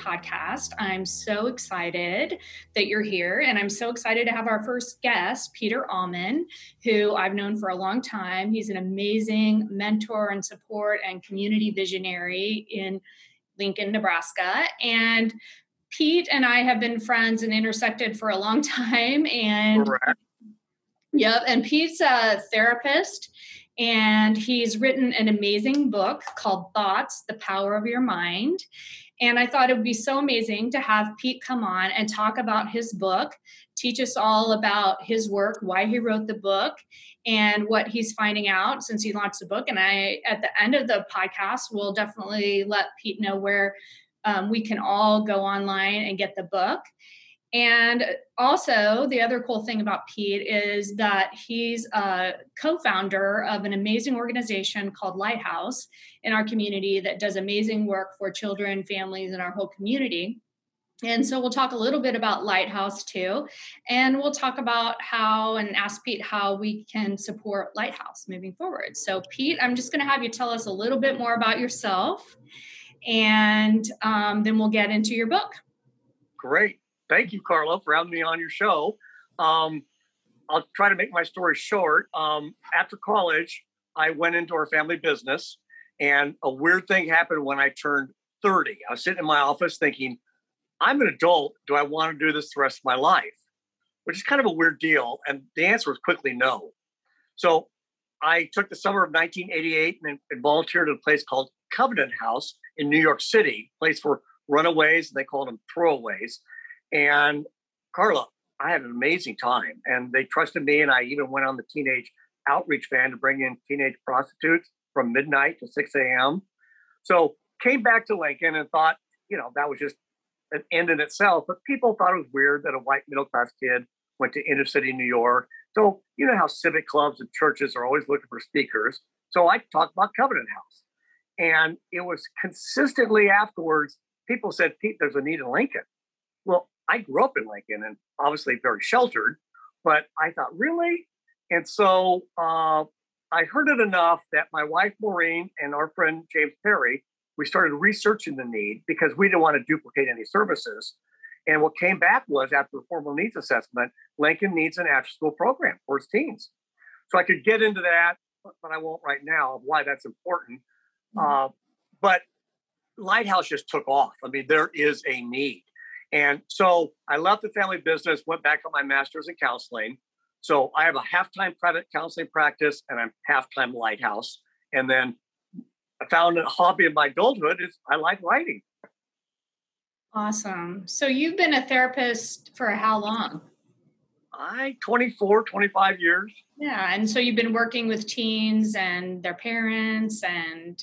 Podcast. I'm so excited that you're here, and I'm so excited to have our first guest, Peter Allman, who I've known for a long time. He's an amazing mentor and support and community visionary in Lincoln, Nebraska. And Pete and I have been friends and intersected for a long time. And Correct. Yep. And Pete's a therapist and he's written an amazing book called Thoughts The Power of Your Mind. And I thought it would be so amazing to have Pete come on and talk about his book, teach us all about his work, why he wrote the book, and what he's finding out since he launched the book. And I, at the end of the podcast, will definitely let Pete know where um, we can all go online and get the book. And also, the other cool thing about Pete is that he's a co founder of an amazing organization called Lighthouse in our community that does amazing work for children, families, and our whole community. And so we'll talk a little bit about Lighthouse too. And we'll talk about how and ask Pete how we can support Lighthouse moving forward. So, Pete, I'm just going to have you tell us a little bit more about yourself and um, then we'll get into your book. Great. Thank you, Carla, for having me on your show. Um, I'll try to make my story short. Um, after college, I went into our family business, and a weird thing happened when I turned 30. I was sitting in my office thinking, I'm an adult. Do I want to do this the rest of my life? Which is kind of a weird deal. And the answer was quickly no. So I took the summer of 1988 and, and volunteered at a place called Covenant House in New York City, place for runaways. They called them throwaways. And Carla, I had an amazing time. And they trusted me. And I even went on the teenage outreach van to bring in teenage prostitutes from midnight to 6 a.m. So came back to Lincoln and thought, you know, that was just an end in itself. But people thought it was weird that a white middle class kid went to inner city New York. So you know how civic clubs and churches are always looking for speakers. So I talked about Covenant House. And it was consistently afterwards, people said, Pete, there's a need in Lincoln. Well, I grew up in Lincoln and obviously very sheltered, but I thought, really? And so uh, I heard it enough that my wife, Maureen, and our friend, James Perry, we started researching the need because we didn't want to duplicate any services. And what came back was after a formal needs assessment, Lincoln needs an after school program for its teens. So I could get into that, but I won't right now of why that's important. Uh, but Lighthouse just took off. I mean, there is a need. And so I left the family business, went back on my master's in counseling. So I have a half time private counseling practice and I'm half time Lighthouse. And then I found a hobby in my adulthood is I like writing. Awesome. So you've been a therapist for how long? I 24, 25 years. Yeah, and so you've been working with teens and their parents and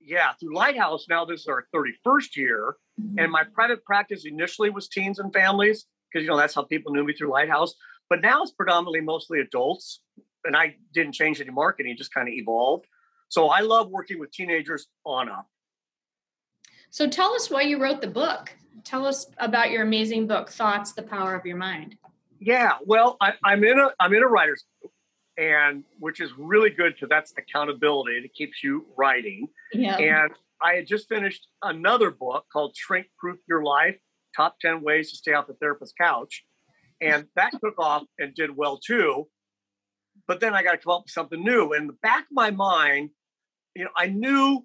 Yeah, through Lighthouse now this is our 31st year. And my private practice initially was teens and families because you know that's how people knew me through Lighthouse. But now it's predominantly mostly adults, and I didn't change any marketing; just kind of evolved. So I love working with teenagers on up. so tell us why you wrote the book. Tell us about your amazing book, Thoughts: The Power of Your Mind. Yeah, well, I, I'm in a I'm in a writers group, and which is really good because that's accountability. It keeps you writing. Yeah. And I had just finished another book called Shrink Proof Your Life Top 10 Ways to Stay Off the Therapist's Couch. And that took off and did well too. But then I got to come up with something new. In the back of my mind, you know, I knew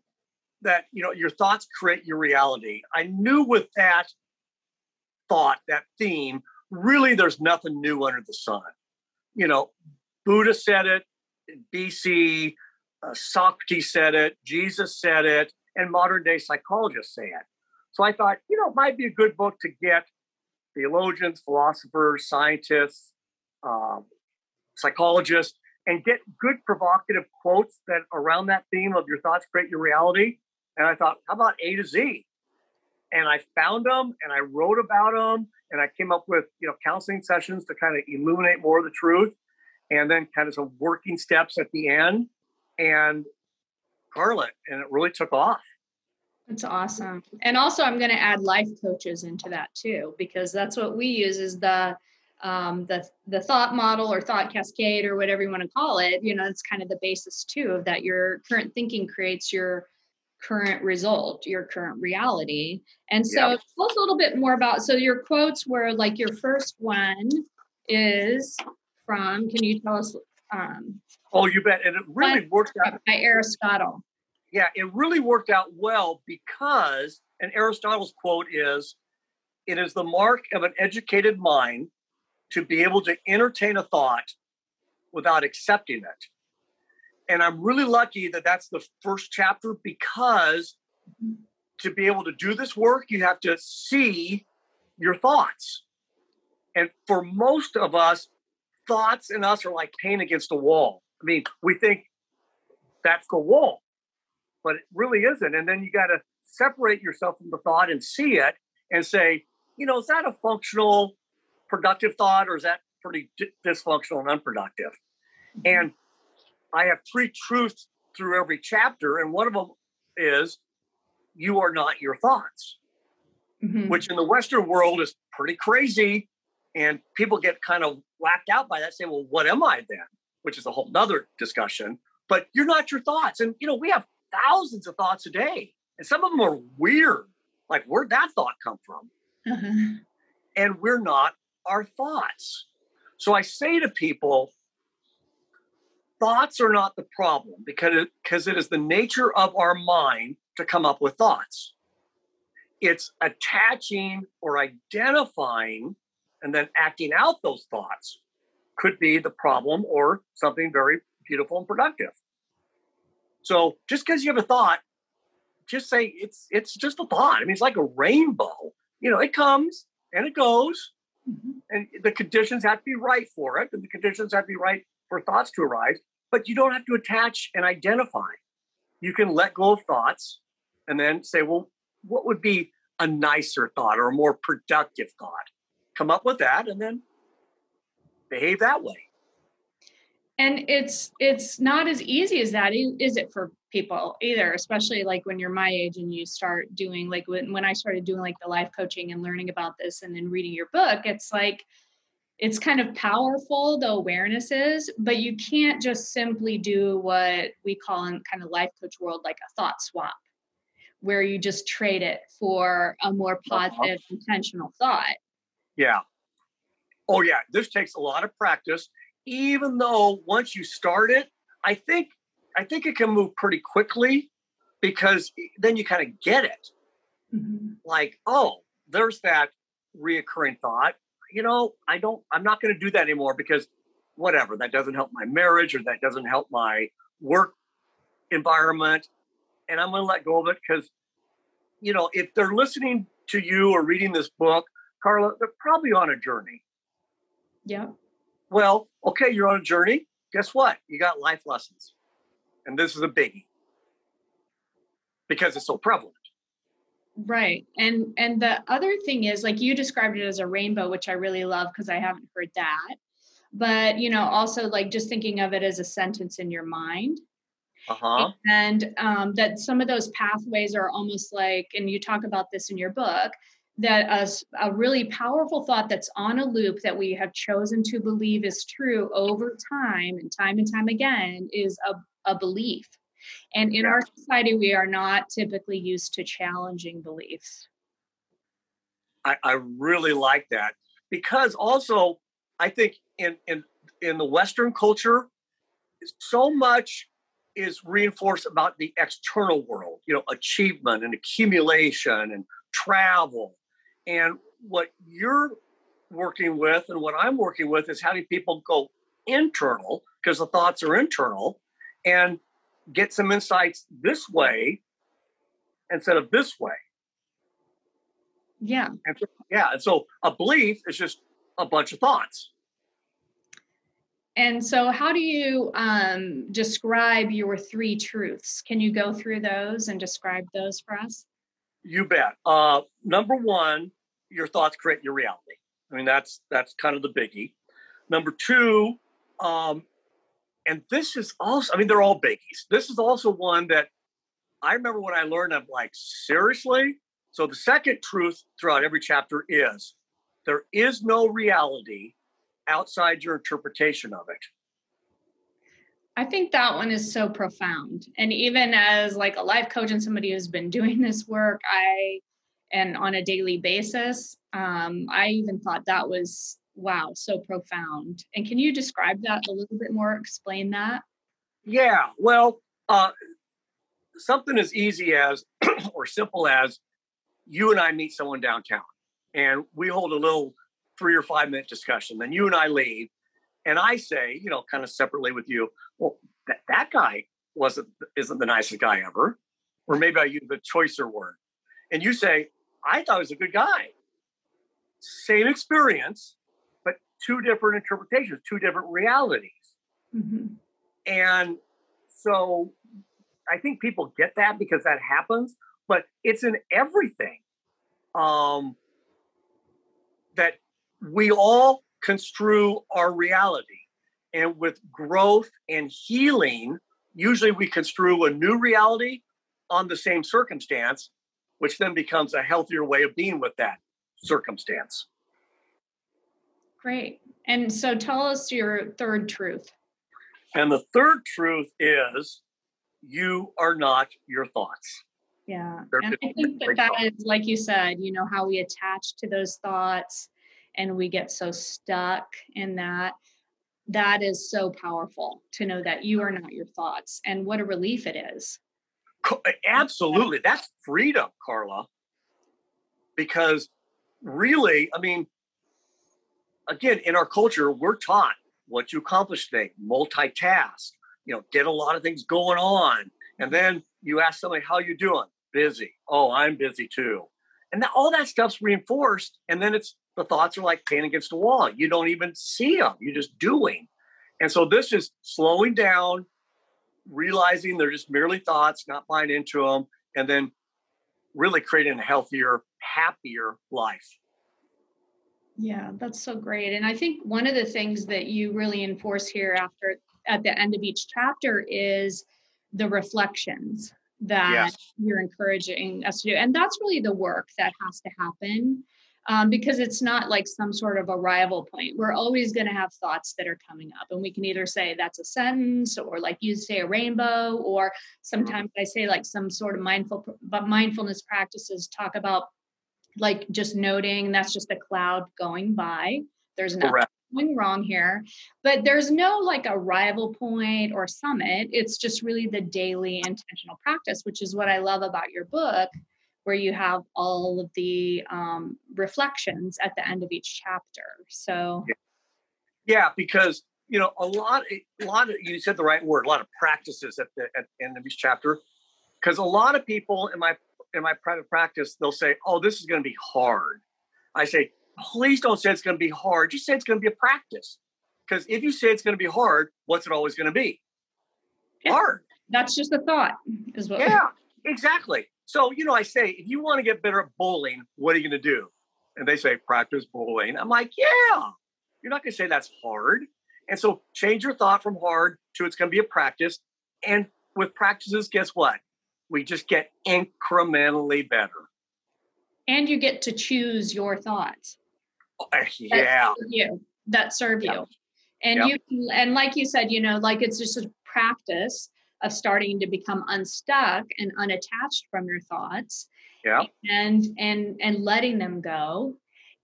that you know your thoughts create your reality. I knew with that thought, that theme, really there's nothing new under the sun. You know, Buddha said it, BC, uh, Socrates said it, Jesus said it, and modern day psychologists say it. So I thought, you know, it might be a good book to get theologians, philosophers, scientists, um, psychologists, and get good provocative quotes that around that theme of your thoughts create your reality. And I thought, how about A to Z? And I found them and I wrote about them and I came up with, you know, counseling sessions to kind of illuminate more of the truth and then kind of some working steps at the end and Carla, and it really took off. That's awesome. And also I'm going to add life coaches into that too, because that's what we use is the um, the the thought model or thought cascade or whatever you want to call it. You know, it's kind of the basis too of that your current thinking creates your current result, your current reality. And so tell us a little bit more about so your quotes were like your first one is from, can you tell us um, Oh, you bet. And it really worked out by Aristotle. Yeah, it really worked out well because, and Aristotle's quote is, it is the mark of an educated mind to be able to entertain a thought without accepting it. And I'm really lucky that that's the first chapter because to be able to do this work, you have to see your thoughts. And for most of us, thoughts and us are like paint against a wall. I mean, we think that's the wall, but it really isn't. And then you got to separate yourself from the thought and see it and say, you know, is that a functional, productive thought or is that pretty d- dysfunctional and unproductive? Mm-hmm. And I have three truths through every chapter, and one of them is you are not your thoughts, mm-hmm. which in the Western world is pretty crazy. And people get kind of whacked out by that, say, well, what am I then? Which is a whole nother discussion. But you're not your thoughts. And, you know, we have thousands of thoughts a day, and some of them are weird. Like, where'd that thought come from? Mm-hmm. And we're not our thoughts. So I say to people, thoughts are not the problem because it, because it is the nature of our mind to come up with thoughts. It's attaching or identifying and then acting out those thoughts could be the problem or something very beautiful and productive. So just because you have a thought, just say it's it's just a thought. I mean, it's like a rainbow. You know, it comes and it goes, mm-hmm. and the conditions have to be right for it, and the conditions have to be right for thoughts to arise. But you don't have to attach and identify. You can let go of thoughts and then say, well, what would be a nicer thought or a more productive thought? come up with that and then behave that way and it's it's not as easy as that is it for people either especially like when you're my age and you start doing like when, when i started doing like the life coaching and learning about this and then reading your book it's like it's kind of powerful the awareness is but you can't just simply do what we call in kind of life coach world like a thought swap where you just trade it for a more positive intentional thought yeah. Oh, yeah. This takes a lot of practice. Even though once you start it, I think I think it can move pretty quickly because then you kind of get it. Mm-hmm. Like, oh, there's that reoccurring thought. You know, I don't. I'm not going to do that anymore because whatever that doesn't help my marriage or that doesn't help my work environment, and I'm going to let go of it because, you know, if they're listening to you or reading this book Carla, they're probably on a journey. Yeah. Well, okay, you're on a journey. Guess what? You got life lessons. And this is a biggie because it's so prevalent. Right. And and the other thing is like you described it as a rainbow, which I really love because I haven't heard that. But, you know, also like just thinking of it as a sentence in your mind. Uh-huh. And um, that some of those pathways are almost like, and you talk about this in your book, that a, a really powerful thought that's on a loop that we have chosen to believe is true over time and time and time again is a, a belief. And in our society, we are not typically used to challenging beliefs. I, I really like that because also I think in in in the Western culture, so much is reinforced about the external world, you know, achievement and accumulation and travel. And what you're working with and what I'm working with is having people go internal because the thoughts are internal and get some insights this way instead of this way. Yeah. And so, yeah. And so a belief is just a bunch of thoughts. And so, how do you um, describe your three truths? Can you go through those and describe those for us? You bet. Uh, number one, your thoughts create your reality. I mean, that's that's kind of the biggie. Number two, um, and this is also, I mean, they're all biggies. This is also one that I remember when I learned. I'm like, seriously. So the second truth throughout every chapter is there is no reality outside your interpretation of it. I think that one is so profound. And even as like a life coach and somebody who's been doing this work, I and on a daily basis, um, I even thought that was wow, so profound. And can you describe that a little bit more? Explain that. Yeah, well, uh, something as easy as or simple as you and I meet someone downtown, and we hold a little three or five minute discussion. Then you and I leave, and I say, you know, kind of separately with you, well, that, that guy wasn't isn't the nicest guy ever, or maybe I use the choicer word, and you say, I thought he was a good guy. Same experience, but two different interpretations, two different realities, mm-hmm. and so I think people get that because that happens, but it's in everything. Um, that we all construe our reality. And with growth and healing, usually we construe a new reality on the same circumstance, which then becomes a healthier way of being with that circumstance. Great. And so tell us your third truth. And the third truth is you are not your thoughts. Yeah. and I think that that is, like you said, you know, how we attach to those thoughts and we get so stuck in that that is so powerful to know that you are not your thoughts and what a relief it is. Eh, absolutely. That's freedom carla. Because really i mean again in our culture we're taught what you accomplish today multitask you know get a lot of things going on. And then you ask somebody how you doing? Busy. Oh i'm busy too. And that, all that stuff's reinforced and then it's the thoughts are like pain against a wall. You don't even see them, you're just doing. And so this is slowing down, realizing they're just merely thoughts, not buying into them, and then really creating a healthier, happier life. Yeah, that's so great. And I think one of the things that you really enforce here after at the end of each chapter is the reflections that yes. you're encouraging us to do. And that's really the work that has to happen um, because it's not like some sort of arrival point. We're always going to have thoughts that are coming up, and we can either say that's a sentence, or like you say a rainbow, or sometimes I say like some sort of mindful, but mindfulness practices talk about like just noting that's just a cloud going by. There's nothing Correct. going wrong here, but there's no like arrival point or summit. It's just really the daily intentional practice, which is what I love about your book where you have all of the um, reflections at the end of each chapter. So, yeah, because you know a lot, a lot of you said the right word, a lot of practices at the at the end of each chapter. Because a lot of people in my in my private practice, they'll say, "Oh, this is going to be hard." I say, "Please don't say it's going to be hard. Just say it's going to be a practice." Because if you say it's going to be hard, what's it always going to be? Yeah. Hard. That's just a thought, is what. Yeah, exactly. So, you know, I say, if you want to get better at bowling, what are you going to do? And they say, practice bowling. I'm like, yeah, you're not going to say that's hard. And so change your thought from hard to it's going to be a practice. And with practices, guess what? We just get incrementally better. And you get to choose your thoughts. Oh, eh, yeah. That serve you. That serve you. And yep. you and like you said, you know, like it's just a practice of starting to become unstuck and unattached from your thoughts yeah and and and letting them go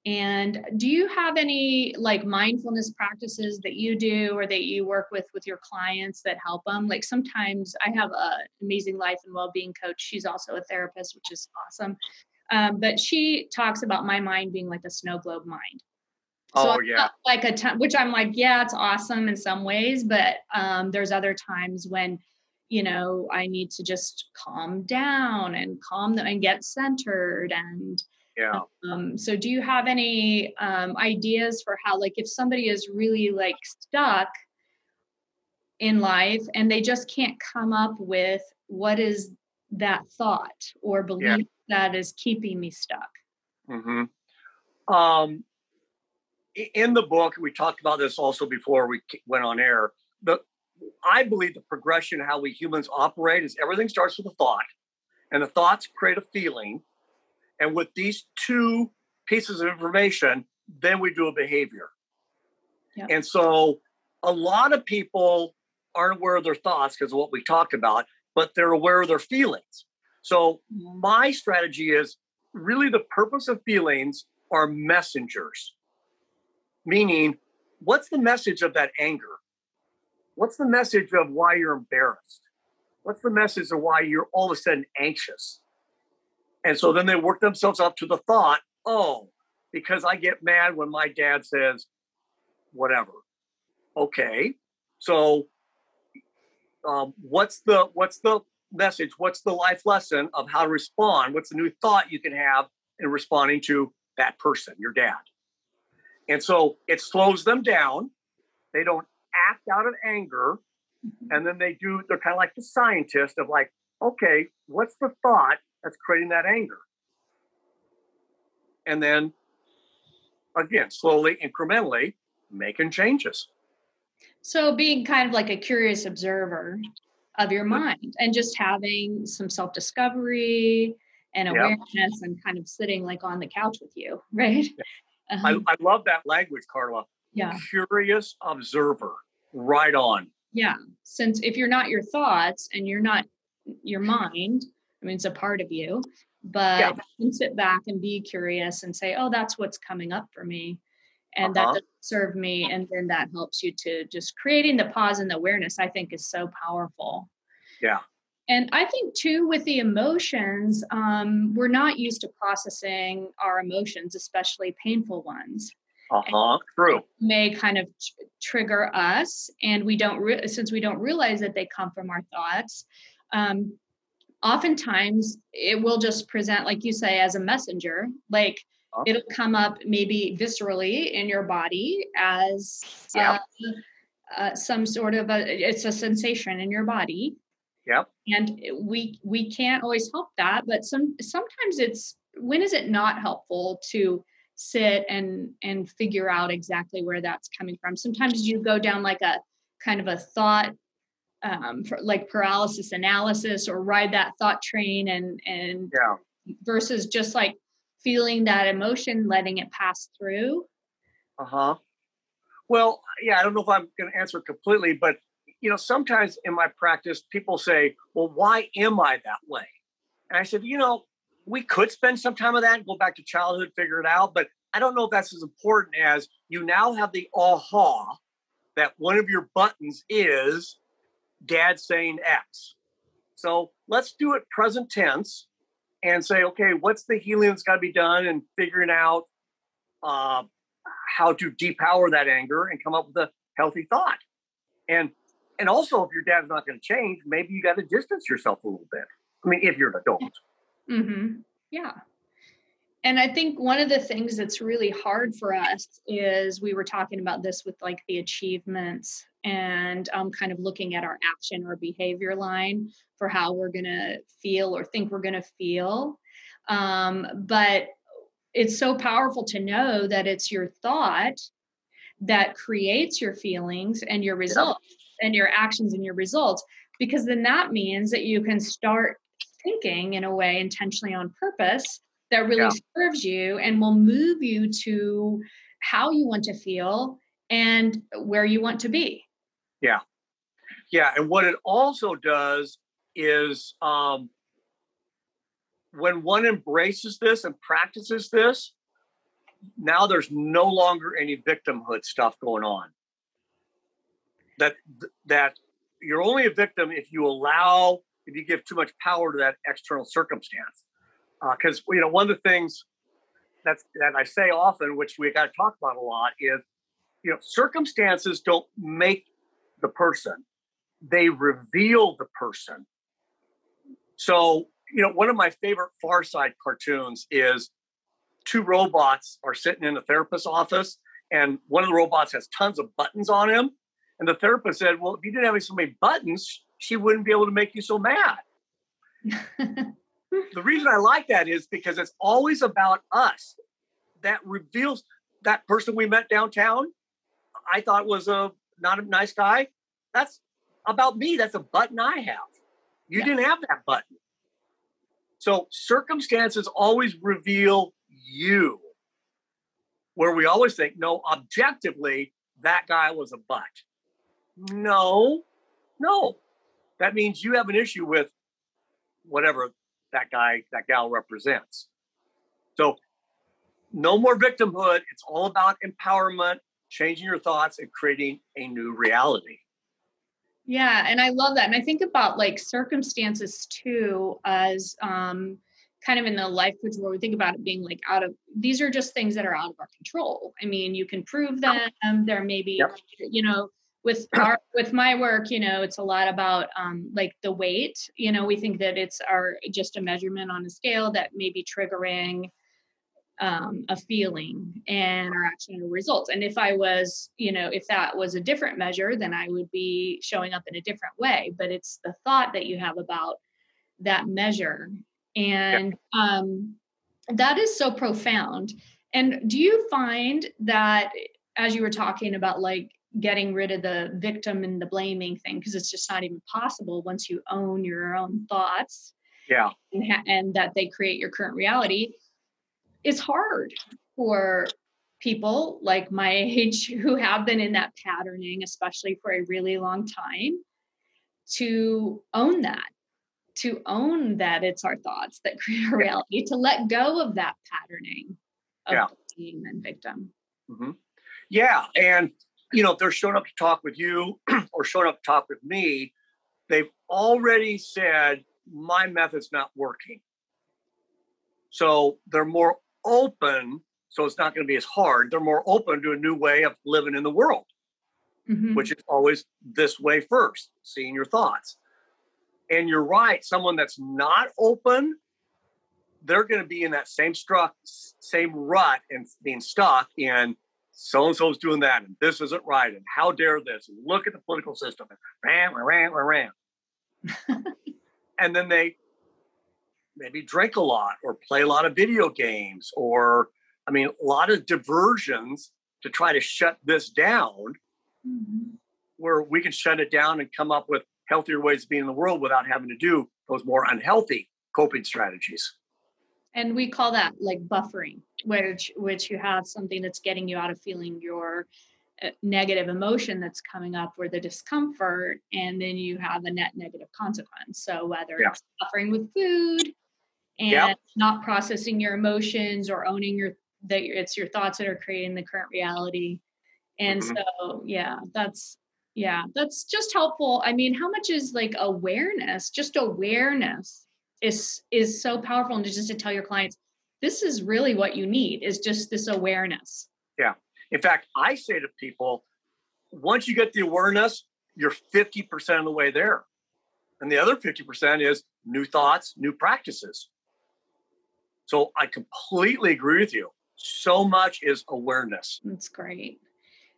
And do you have any like mindfulness practices that you do or that you work with with your clients that help them? Like sometimes I have a amazing life and well-being coach. She's also a therapist, which is awesome. Um, but she talks about my mind being like a snow globe mind. So oh yeah, like a time, which I'm like, yeah, it's awesome in some ways, but um, there's other times when you know I need to just calm down and calm them and get centered and yeah. Um, so do you have any um, ideas for how, like, if somebody is really like stuck in life and they just can't come up with what is that thought or belief yeah. that is keeping me stuck? Mm-hmm. Um, in the book, we talked about this also before we went on air. The I believe the progression how we humans operate is everything starts with a thought, and the thoughts create a feeling, and with these two pieces of information, then we do a behavior. Yep. And so a lot of people aren't aware of their thoughts because of what we talked about, but they're aware of their feelings. So my strategy is really the purpose of feelings are messengers, meaning, what's the message of that anger? What's the message of why you're embarrassed? What's the message of why you're all of a sudden anxious? And so then they work themselves up to the thought, oh, because I get mad when my dad says whatever. Okay. So um, what's the what's the message? What's the life lesson of how to respond? What's the new thought you can have in responding to that person, your dad? And so it slows them down. They don't act out of anger. And then they do, they're kind of like the scientist of like, okay, what's the thought that's creating that anger. And then again, slowly, incrementally, making changes. So being kind of like a curious observer of your mind and just having some self-discovery and awareness yep. and kind of sitting like on the couch with you, right? Yeah. Uh-huh. I, I love that language, Carla. Yeah. Curious observer. Right on. Yeah. Since if you're not your thoughts and you're not your mind, I mean, it's a part of you, but yeah. you can sit back and be curious and say, oh, that's what's coming up for me. And uh-huh. that doesn't serve me. And then that helps you to just creating the pause and the awareness, I think is so powerful. Yeah. And I think too, with the emotions, um, we're not used to processing our emotions, especially painful ones. Uh huh. True. May kind of trigger us, and we don't re- since we don't realize that they come from our thoughts. Um, oftentimes it will just present like you say as a messenger like it'll come up maybe viscerally in your body as yeah. uh, uh, some sort of a it's a sensation in your body yep and we we can't always help that but some sometimes it's when is it not helpful to sit and and figure out exactly where that's coming from sometimes you go down like a kind of a thought um, like paralysis analysis or ride that thought train and and yeah. versus just like feeling that emotion, letting it pass through. Uh huh. Well, yeah, I don't know if I'm going to answer it completely, but you know, sometimes in my practice, people say, "Well, why am I that way?" And I said, you know, we could spend some time of that and go back to childhood, figure it out, but I don't know if that's as important as you now have the aha that one of your buttons is dad saying X. So let's do it present tense and say, okay, what's the healing that's got to be done and figuring out uh, how to depower that anger and come up with a healthy thought. And and also, if your dad's not going to change, maybe you got to distance yourself a little bit. I mean, if you're an adult. Mm-hmm. Yeah. And I think one of the things that's really hard for us is we were talking about this with like the achievements and um, kind of looking at our action or behavior line for how we're going to feel or think we're going to feel. Um, but it's so powerful to know that it's your thought that creates your feelings and your results and your actions and your results, because then that means that you can start thinking in a way intentionally on purpose that really yeah. serves you and will move you to how you want to feel and where you want to be. Yeah. Yeah. And what it also does is um, when one embraces this and practices this, now there's no longer any victimhood stuff going on. That that you're only a victim if you allow if you give too much power to that external circumstance. Because uh, you know one of the things that's that I say often, which we got to talk about a lot, is you know circumstances don't make the person; they reveal the person. So you know one of my favorite Far Side cartoons is two robots are sitting in a therapist's office, and one of the robots has tons of buttons on him. And the therapist said, Well, if you didn't have so many buttons, she wouldn't be able to make you so mad. the reason I like that is because it's always about us. That reveals that person we met downtown. I thought was a not a nice guy. That's about me. That's a button I have. You yeah. didn't have that button. So circumstances always reveal you. Where we always think, no, objectively, that guy was a butt. No, no. That means you have an issue with whatever that guy, that gal represents. So, no more victimhood. It's all about empowerment, changing your thoughts, and creating a new reality. Yeah, and I love that. And I think about like circumstances too, as um, kind of in the life coach where we think about it being like out of these are just things that are out of our control. I mean, you can prove them. There may be, yep. you know, with our with my work, you know, it's a lot about um, like the weight. You know, we think that it's our just a measurement on a scale that may be triggering um, a feeling and our action or results. And if I was, you know, if that was a different measure, then I would be showing up in a different way. But it's the thought that you have about that measure and um, that is so profound. And do you find that as you were talking about like getting rid of the victim and the blaming thing, because it's just not even possible once you own your own thoughts. Yeah. And, ha- and that they create your current reality, it's hard for people like my age who have been in that patterning, especially for a really long time, to own that to own that it's our thoughts that create our reality, to let go of that patterning of yeah. being and victim. Mm-hmm. Yeah. And, you know, if they're showing up to talk with you or showing up to talk with me, they've already said, my method's not working. So they're more open. So it's not going to be as hard. They're more open to a new way of living in the world, mm-hmm. which is always this way first, seeing your thoughts. And you're right, someone that's not open, they're going to be in that same struck, same rut and being stuck in so and so's doing that, and this isn't right, and how dare this, and look at the political system, and ram, ram, ram, ram. and then they maybe drink a lot or play a lot of video games or I mean a lot of diversions to try to shut this down mm-hmm. where we can shut it down and come up with healthier ways of being in the world without having to do those more unhealthy coping strategies. And we call that like buffering, which which you have something that's getting you out of feeling your uh, negative emotion that's coming up or the discomfort, and then you have a net negative consequence. So whether yeah. it's buffering with food and yeah. not processing your emotions or owning your that it's your thoughts that are creating the current reality. And mm-hmm. so yeah, that's yeah that's just helpful i mean how much is like awareness just awareness is is so powerful and just to tell your clients this is really what you need is just this awareness. Yeah. In fact i say to people once you get the awareness you're 50% of the way there. And the other 50% is new thoughts new practices. So i completely agree with you. So much is awareness. That's great.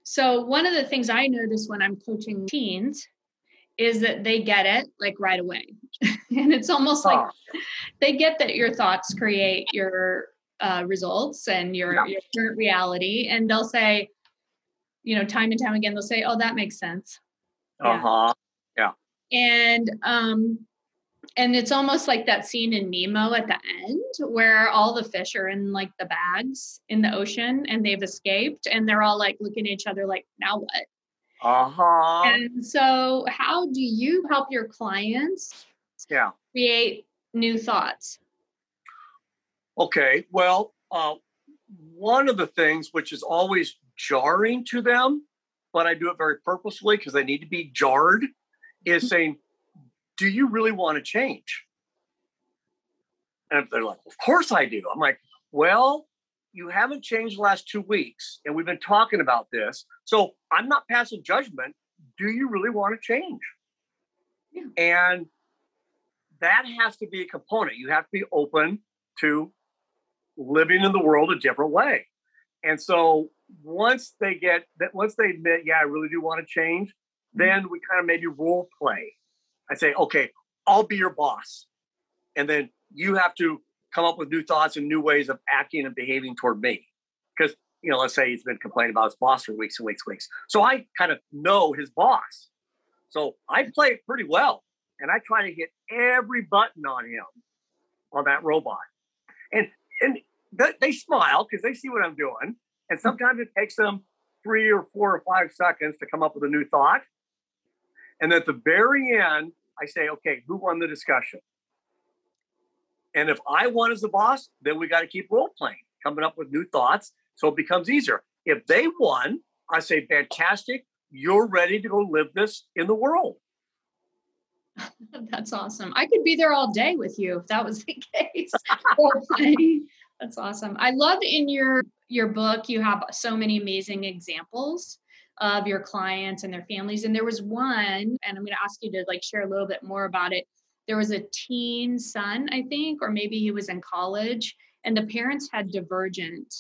So, one of the things I notice when I'm coaching teens is that they get it like right away. and it's almost oh. like they get that your thoughts create your uh, results and your, yeah. your current reality. And they'll say, you know, time and time again, they'll say, oh, that makes sense. Uh huh. Yeah. yeah. And um, and it's almost like that scene in Nemo at the end where all the fish are in like the bags in the ocean and they've escaped and they're all like looking at each other like, now what? Uh-huh. And so how do you help your clients yeah. create new thoughts? Okay. Well, uh, one of the things which is always jarring to them, but I do it very purposefully because they need to be jarred, is mm-hmm. saying, Do you really want to change? And they're like, Of course I do. I'm like, Well, you haven't changed the last two weeks, and we've been talking about this. So I'm not passing judgment. Do you really want to change? Yeah. And that has to be a component. You have to be open to living in the world a different way. And so once they get that, once they admit, yeah, I really do want to change, mm-hmm. then we kind of maybe role play. I say, okay, I'll be your boss. And then you have to come up with new thoughts and new ways of acting and behaving toward me. Because, you know, let's say he's been complaining about his boss for weeks and weeks and weeks. So I kind of know his boss. So I play it pretty well. And I try to hit every button on him on that robot. And and they smile because they see what I'm doing. And sometimes it takes them three or four or five seconds to come up with a new thought. And at the very end, I say, okay, who won the discussion? And if I won as the boss, then we got to keep role playing, coming up with new thoughts so it becomes easier. If they won, I say, fantastic, you're ready to go live this in the world. That's awesome. I could be there all day with you if that was the case. That's awesome. I love in your your book you have so many amazing examples of your clients and their families and there was one and I'm going to ask you to like share a little bit more about it. There was a teen son, I think, or maybe he was in college and the parents had divergent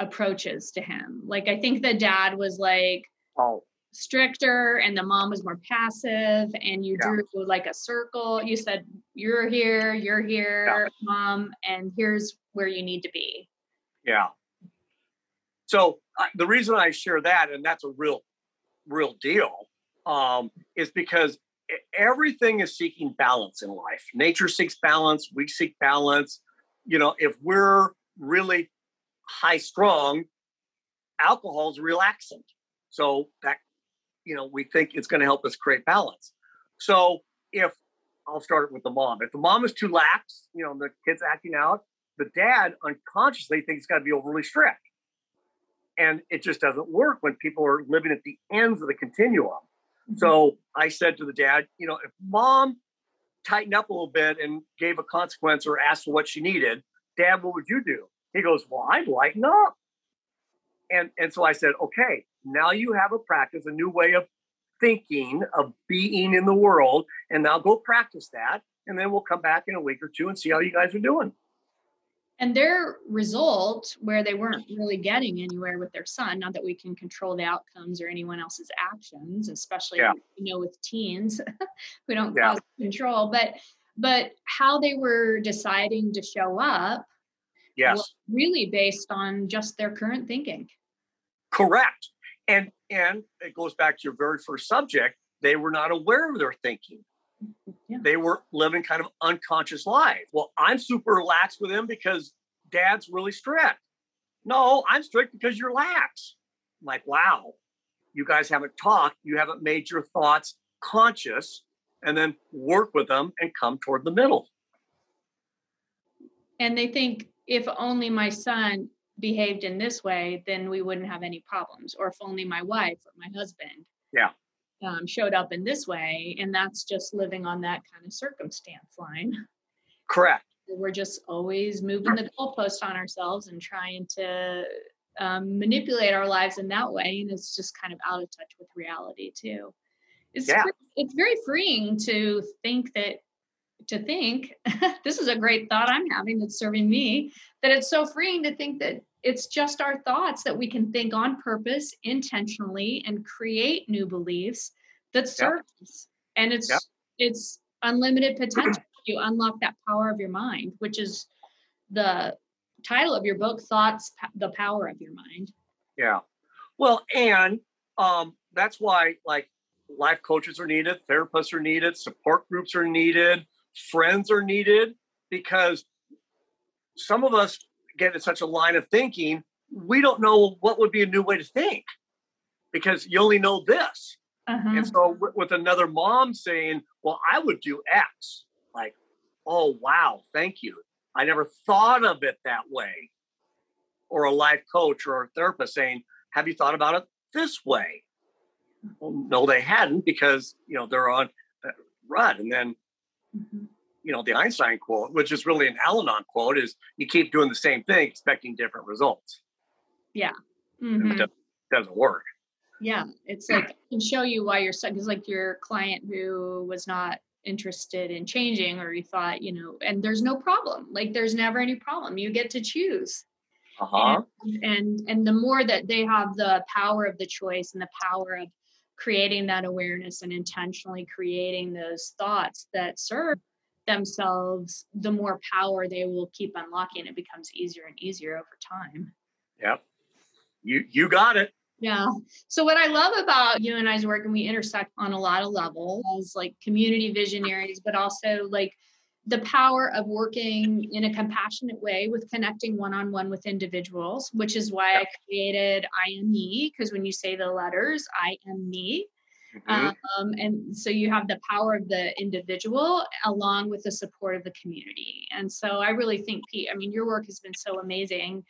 approaches to him. Like I think the dad was like oh stricter and the mom was more passive and you yeah. drew like a circle. You said you're here you're here yeah. mom and here's where you need to be. Yeah. So uh, the reason i share that and that's a real real deal um, is because everything is seeking balance in life. Nature seeks balance we seek balance. You know if we're really high strung alcohol is relaxant so that you know, we think it's going to help us create balance. So if I'll start with the mom. If the mom is too lax, you know, the kid's acting out, the dad unconsciously thinks it's got to be overly strict. And it just doesn't work when people are living at the ends of the continuum. Mm-hmm. So I said to the dad, you know, if mom tightened up a little bit and gave a consequence or asked for what she needed, dad, what would you do? He goes, well, I'd lighten up. And, and so I said, okay, now you have a practice, a new way of thinking, of being in the world. And now go practice that. And then we'll come back in a week or two and see how you guys are doing. And their result, where they weren't really getting anywhere with their son, not that we can control the outcomes or anyone else's actions, especially yeah. you know with teens, we don't yeah. cause control, but but how they were deciding to show up, yes, really based on just their current thinking. Correct. And and it goes back to your very first subject. They were not aware of their thinking. Yeah. They were living kind of unconscious life. Well, I'm super relaxed with them because dad's really strict. No, I'm strict because you're lax. I'm like, wow, you guys haven't talked, you haven't made your thoughts conscious, and then work with them and come toward the middle. And they think if only my son behaved in this way, then we wouldn't have any problems. Or if only my wife or my husband yeah. Um, showed up in this way. And that's just living on that kind of circumstance line. Correct. We're just always moving the goalpost on ourselves and trying to um, manipulate our lives in that way. And it's just kind of out of touch with reality, too. It's, yeah. it's very freeing to think that to think this is a great thought i'm having that's serving me that it's so freeing to think that it's just our thoughts that we can think on purpose intentionally and create new beliefs that serve yep. us and it's yep. it's unlimited potential you unlock that power of your mind which is the title of your book thoughts the power of your mind yeah well and um that's why like life coaches are needed therapists are needed support groups are needed friends are needed because some of us get in such a line of thinking, we don't know what would be a new way to think because you only know this. Uh-huh. And so, with another mom saying, Well, I would do X, like, oh, wow, thank you. I never thought of it that way. or a life coach or a therapist saying, "Have you thought about it this way?" Well, no, they hadn't because you know they're on uh, rut, and then mm-hmm. you know the Einstein quote, which is really an Al-Anon quote, is you keep doing the same thing expecting different results. Yeah, mm-hmm. it doesn't, doesn't work. Yeah, it's like I can show you why you're stuck. Because like your client who was not interested in changing, or you thought, you know, and there's no problem. Like there's never any problem. You get to choose. Uh-huh. And, and and the more that they have the power of the choice and the power of creating that awareness and intentionally creating those thoughts that serve themselves, the more power they will keep unlocking. It becomes easier and easier over time. Yep. You you got it. Yeah. So what I love about you and I's work, and we intersect on a lot of levels as like community visionaries, but also like the power of working in a compassionate way with connecting one-on-one with individuals, which is why I created I am me, because when you say the letters, I am me. Mm-hmm. Um, and so you have the power of the individual along with the support of the community. And so I really think, Pete, I mean, your work has been so amazing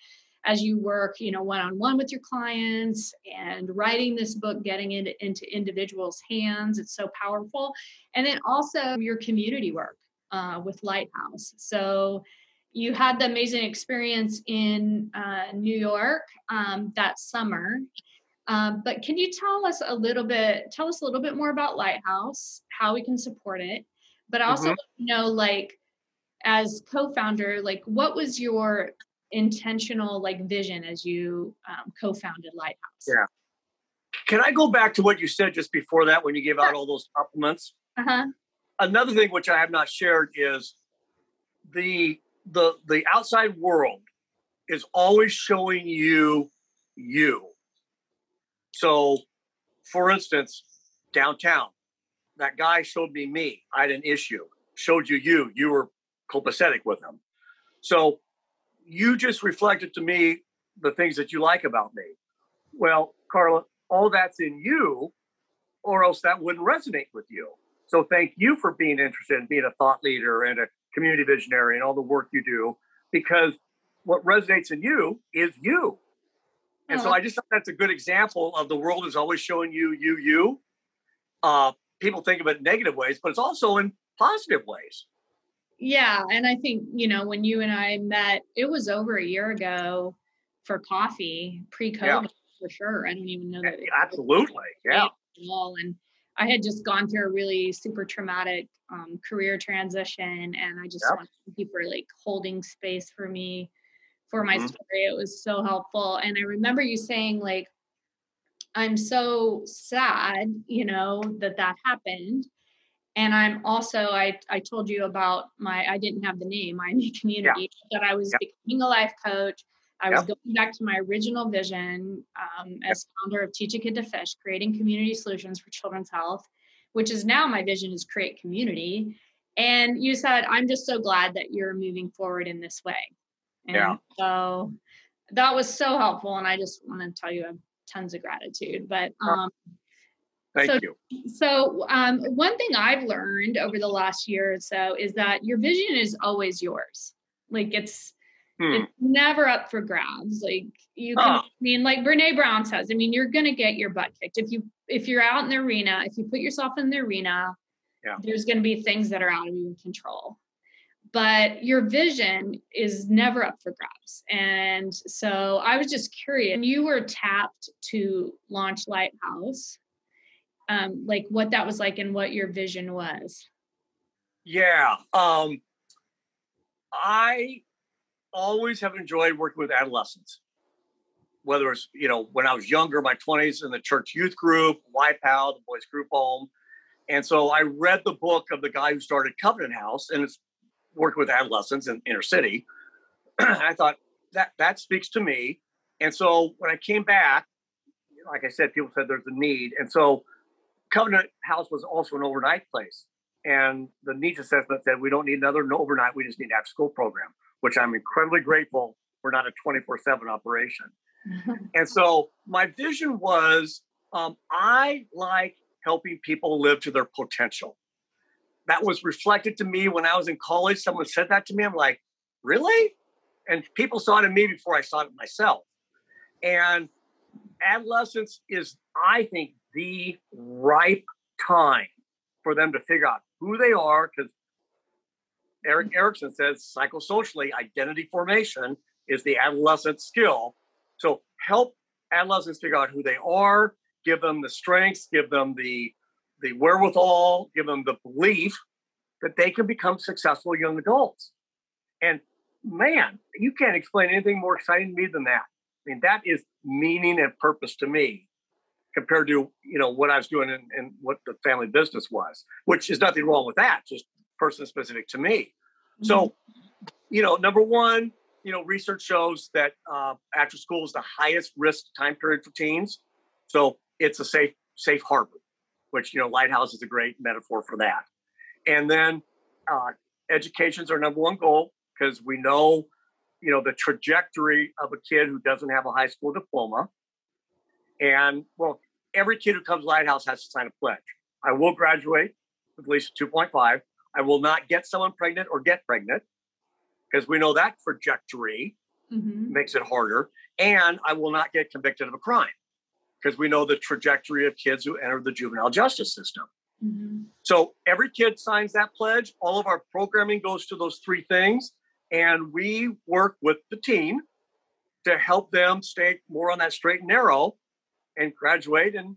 as you work, you know, one-on-one with your clients and writing this book, getting it into individuals' hands. It's so powerful. And then also your community work uh, with Lighthouse. So you had the amazing experience in uh, New York um, that summer. Um, but can you tell us a little bit, tell us a little bit more about Lighthouse, how we can support it, but also mm-hmm. know like as co-founder, like what was your intentional like vision as you um, co-founded Lighthouse? Yeah. Can I go back to what you said just before that when you gave out all those compliments? Uh-huh. Another thing which I have not shared is the the the outside world is always showing you you. So, for instance, downtown, that guy showed me me. I had an issue. Showed you you. You were copacetic with him. So you just reflected to me the things that you like about me. Well, Carla, all that's in you, or else that wouldn't resonate with you. So thank you for being interested in being a thought leader and a community visionary and all the work you do, because what resonates in you is you. And so I just thought that's a good example of the world is always showing you, you, you. Uh, people think of it negative ways, but it's also in positive ways yeah and i think you know when you and i met it was over a year ago for coffee pre-covid yeah. for sure i don't even know that absolutely yeah all and i had just gone through a really super traumatic um, career transition and i just yep. want people like holding space for me for my mm-hmm. story it was so helpful and i remember you saying like i'm so sad you know that that happened and i'm also i i told you about my i didn't have the name i'm a community yeah. that i was becoming a life coach i was going back to my original vision um, as founder of teach a kid to fish creating community solutions for children's health which is now my vision is create community and you said i'm just so glad that you're moving forward in this way and yeah. so that was so helpful and i just want to tell you i have tons of gratitude but um, Thank so, you. So, um, one thing I've learned over the last year or so is that your vision is always yours. Like it's hmm. it's never up for grabs. Like you can, oh. I mean, like Brene Brown says, I mean, you're gonna get your butt kicked if you if you're out in the arena. If you put yourself in the arena, yeah. there's gonna be things that are out of your control. But your vision is never up for grabs. And so I was just curious. You were tapped to launch Lighthouse um, like what that was like and what your vision was. Yeah. Um, I always have enjoyed working with adolescents, whether it's, you know, when I was younger, my 20s in the church youth group, YPOW, the boys group home. And so I read the book of the guy who started Covenant House and it's working with adolescents in inner city. I thought that that speaks to me. And so when I came back, like I said, people said there's a need. And so Covenant House was also an overnight place. And the needs assessment said we don't need another overnight, we just need after school program, which I'm incredibly grateful we're not a 24 7 operation. and so my vision was um, I like helping people live to their potential. That was reflected to me when I was in college. Someone said that to me. I'm like, really? And people saw it in me before I saw it myself. And adolescence is, I think, the ripe time for them to figure out who they are because Erik mm-hmm. Says psychosocially, identity formation is the adolescent skill. So help adolescents figure out who they are, give them the strengths, give them the the wherewithal, give them the belief that they can become successful young adults. And man, you can't explain anything more exciting to me than that. I mean, that is meaning and purpose to me compared to you know what I was doing and, what the family business was, which is nothing wrong with that, just person specific to me. Mm-hmm. So, you know, number one, you know, research shows that uh, after school is the highest risk time period for teens. So it's a safe safe harbor, which you know, lighthouse is a great metaphor for that. And then uh, education is our number one goal because we know, you know, the trajectory of a kid who doesn't have a high school diploma and well, every kid who comes Lighthouse has to sign a pledge. I will graduate with at least 2.5. I will not get someone pregnant or get pregnant because we know that trajectory mm-hmm. makes it harder. And I will not get convicted of a crime because we know the trajectory of kids who enter the juvenile justice system. Mm-hmm. So every kid signs that pledge. All of our programming goes to those three things. And we work with the team to help them stay more on that straight and narrow and graduate and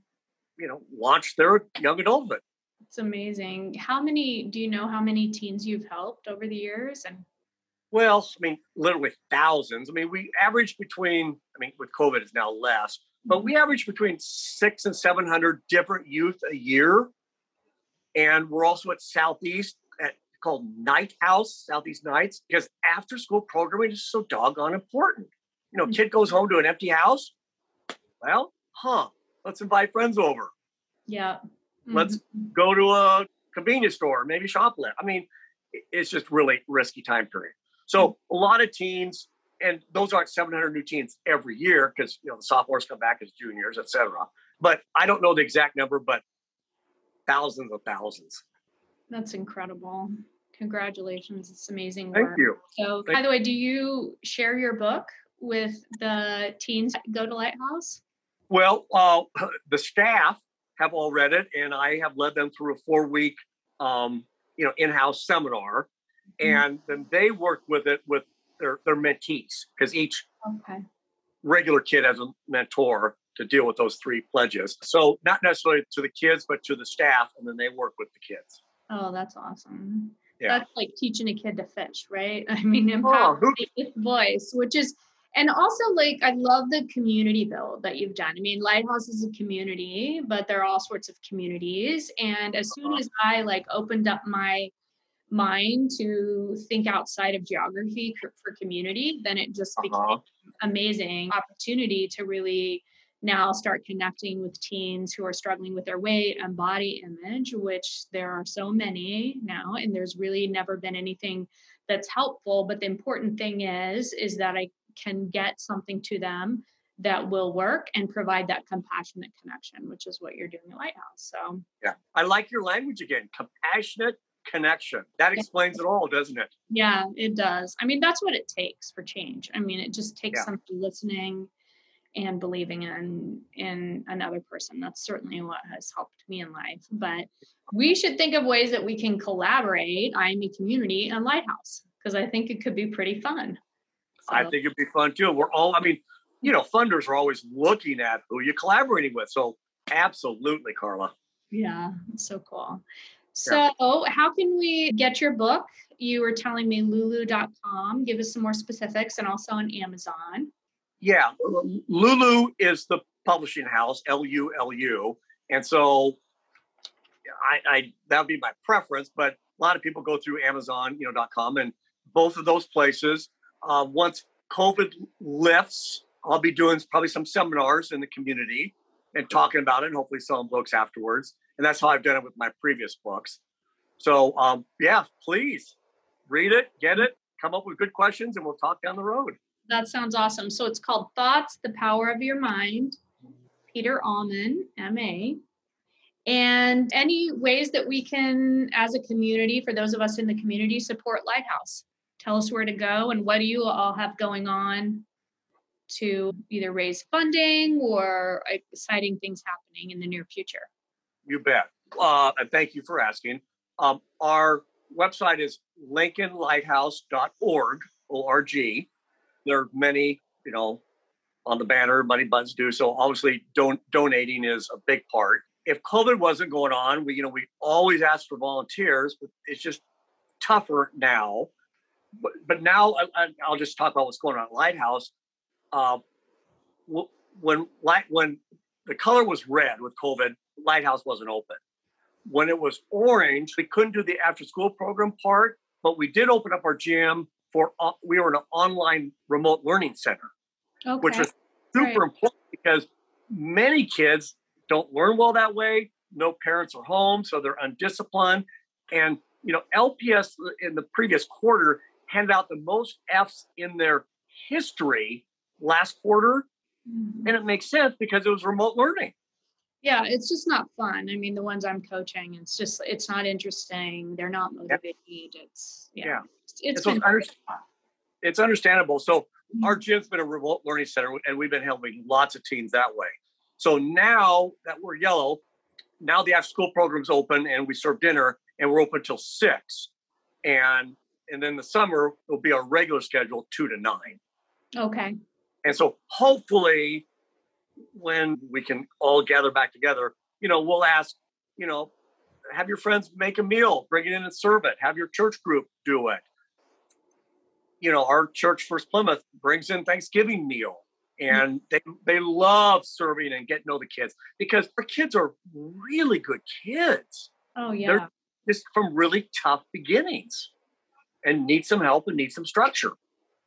you know launch their young adulthood. It's amazing. How many do you know how many teens you've helped over the years and well, I mean, literally thousands. I mean, we average between, I mean, with COVID it's now less, but we mm-hmm. average between six and 700 different youth a year. And we're also at Southeast at called Night House, Southeast Nights, because after school programming is so doggone important. You know, mm-hmm. kid goes home to an empty house. Well, huh, let's invite friends over. Yeah. Mm-hmm. Let's go to a convenience store, maybe shoplift. I mean, it's just really risky time period. So mm-hmm. a lot of teens, and those aren't 700 new teens every year because you know the sophomores come back as juniors, et cetera. But I don't know the exact number, but thousands of thousands. That's incredible. Congratulations. It's amazing Thank you. So, Thank by the way, do you share your book with the teens go to Lighthouse? Well, uh, the staff have all read it, and I have led them through a four-week, um, you know, in-house seminar, mm-hmm. and then they work with it with their their mentees because each okay. regular kid has a mentor to deal with those three pledges. So not necessarily to the kids, but to the staff, and then they work with the kids. Oh, that's awesome. Yeah. That's like teaching a kid to fish, right? I mean, empower oh, voice, which is and also like i love the community build that you've done. I mean lighthouse is a community but there are all sorts of communities. And as soon as i like opened up my mind to think outside of geography for, for community then it just became uh-huh. amazing opportunity to really now start connecting with teens who are struggling with their weight and body image which there are so many now and there's really never been anything that's helpful. But the important thing is is that i can get something to them that will work and provide that compassionate connection, which is what you're doing at Lighthouse. So, yeah, I like your language again compassionate connection. That explains it all, doesn't it? Yeah, it does. I mean, that's what it takes for change. I mean, it just takes yeah. somebody listening and believing in in another person. That's certainly what has helped me in life. But we should think of ways that we can collaborate, IME community and Lighthouse, because I think it could be pretty fun. So. I think it'd be fun too. We're all, I mean, you know, funders are always looking at who you're collaborating with. So absolutely, Carla. Yeah, so cool. So, yeah. how can we get your book? You were telling me lulu.com. Give us some more specifics and also on Amazon. Yeah, Lulu is the publishing house, L U L U. And so I, I that would be my preference, but a lot of people go through Amazon, you know, .com and both of those places uh, once COVID lifts, I'll be doing probably some seminars in the community and talking about it and hopefully selling books afterwards. And that's how I've done it with my previous books. So, um, yeah, please read it, get it, come up with good questions, and we'll talk down the road. That sounds awesome. So it's called Thoughts, the Power of Your Mind, Peter Allman, MA. And any ways that we can, as a community, for those of us in the community, support Lighthouse? Tell us where to go and what do you all have going on to either raise funding or exciting things happening in the near future? You bet. Uh, and thank you for asking. Um, our website is lincolnlighthouse.org, O-R-G. There are many, you know, on the banner, money buttons do. So obviously don- donating is a big part. If COVID wasn't going on, we, you know, we always ask for volunteers, but it's just tougher now. But, but now I, will just talk about what's going on at Lighthouse. Uh, when light when the color was red with COVID, Lighthouse wasn't open. When it was orange, we couldn't do the after school program part, but we did open up our gym for uh, we were an online remote learning center, okay. which was super right. important because many kids don't learn well that way. No parents are home, so they're undisciplined. And you know, LPS in the previous quarter handed out the most Fs in their history last quarter, mm-hmm. and it makes sense because it was remote learning. Yeah it's just not fun. I mean the ones i'm coaching it's just it's not interesting. They're not motivated. It's yeah, yeah. it's, it's, under, it's understandable. So mm-hmm. our gym's been a remote learning center and we've been helping lots of teens that way. So now that we're yellow now the after school program's open and we serve dinner and we're open till six. And and then the summer will be our regular schedule two to nine okay and so hopefully when we can all gather back together, you know, we'll ask, you know, have your friends make a meal, bring it in and serve it. Have your church group do it. You know, our church First Plymouth brings in Thanksgiving meal and they they love serving and getting to know the kids because our kids are really good kids. Oh yeah. They're just from really tough beginnings and need some help and need some structure.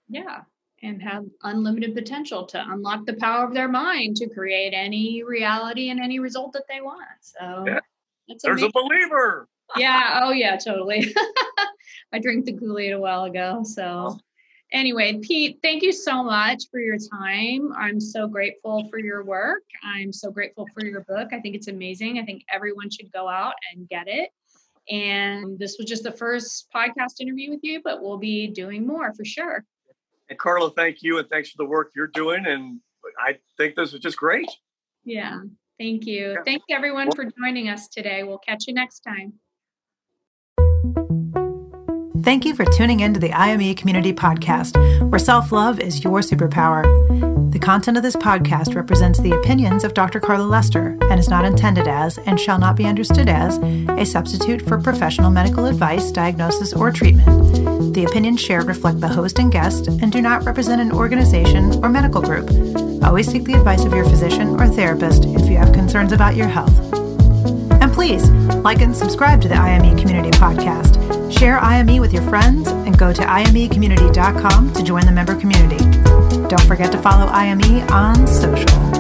Yeah and have unlimited potential to unlock the power of their mind to create any reality and any result that they want. So yeah. there's amazing. a believer. yeah. Oh yeah, totally. I drank the Kool-Aid a while ago. So anyway, Pete, thank you so much for your time. I'm so grateful for your work. I'm so grateful for your book. I think it's amazing. I think everyone should go out and get it. And this was just the first podcast interview with you, but we'll be doing more for sure. And Carla, thank you, and thanks for the work you're doing. And I think this is just great. Yeah, thank you. Yeah. Thank you, everyone, for joining us today. We'll catch you next time. Thank you for tuning in to the IME Community Podcast, where self love is your superpower. The content of this podcast represents the opinions of Dr. Carla Lester and is not intended as, and shall not be understood as, a substitute for professional medical advice, diagnosis, or treatment. The opinions shared reflect the host and guest and do not represent an organization or medical group. Always seek the advice of your physician or therapist if you have concerns about your health. Please like and subscribe to the IME Community Podcast. Share IME with your friends and go to imecommunity.com to join the member community. Don't forget to follow IME on social.